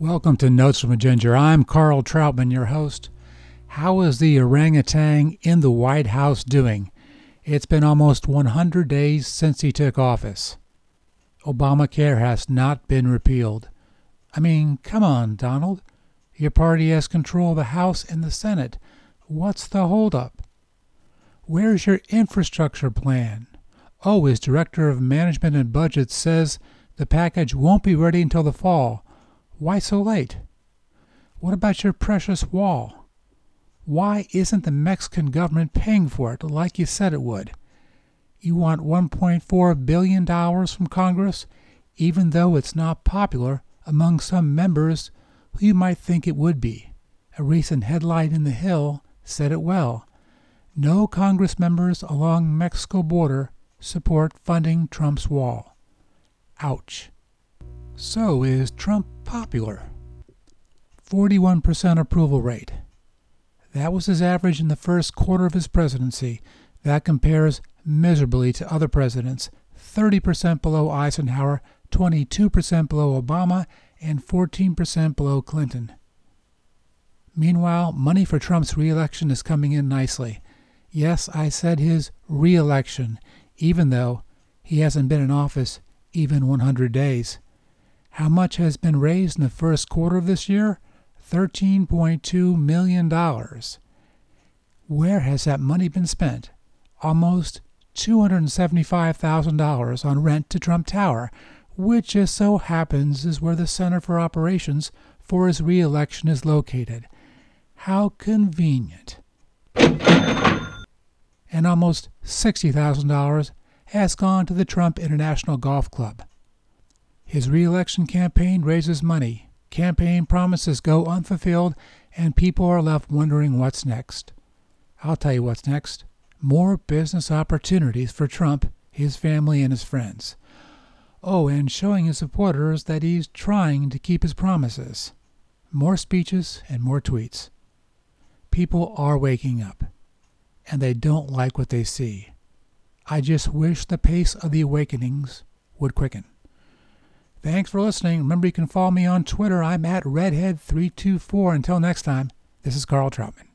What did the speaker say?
Welcome to Notes from a Ginger. I'm Carl Troutman, your host. How is the orangutan in the White House doing? It's been almost 100 days since he took office. Obamacare has not been repealed. I mean, come on, Donald. Your party has control of the House and the Senate. What's the holdup? Where's your infrastructure plan? Oh, his director of management and budget says the package won't be ready until the fall. Why so late? What about your precious wall? Why isn't the Mexican government paying for it like you said it would? You want $1.4 billion from Congress, even though it's not popular among some members who you might think it would be. A recent headline in The Hill said it well. No Congress members along Mexico border support funding Trump's wall. Ouch. So, is Trump popular? 41% approval rate. That was his average in the first quarter of his presidency. That compares miserably to other presidents 30% below Eisenhower, 22% below Obama, and 14% below Clinton. Meanwhile, money for Trump's reelection is coming in nicely. Yes, I said his reelection, even though he hasn't been in office even 100 days. How much has been raised in the first quarter of this year? $13.2 million. Where has that money been spent? Almost $275,000 on rent to Trump Tower, which just so happens is where the Center for Operations for his reelection is located. How convenient. And almost $60,000 has gone to the Trump International Golf Club. His reelection campaign raises money, campaign promises go unfulfilled, and people are left wondering what's next. I'll tell you what's next more business opportunities for Trump, his family, and his friends. Oh, and showing his supporters that he's trying to keep his promises. More speeches and more tweets. People are waking up, and they don't like what they see. I just wish the pace of the awakenings would quicken. Thanks for listening. Remember, you can follow me on Twitter. I'm at Redhead324. Until next time, this is Carl Troutman.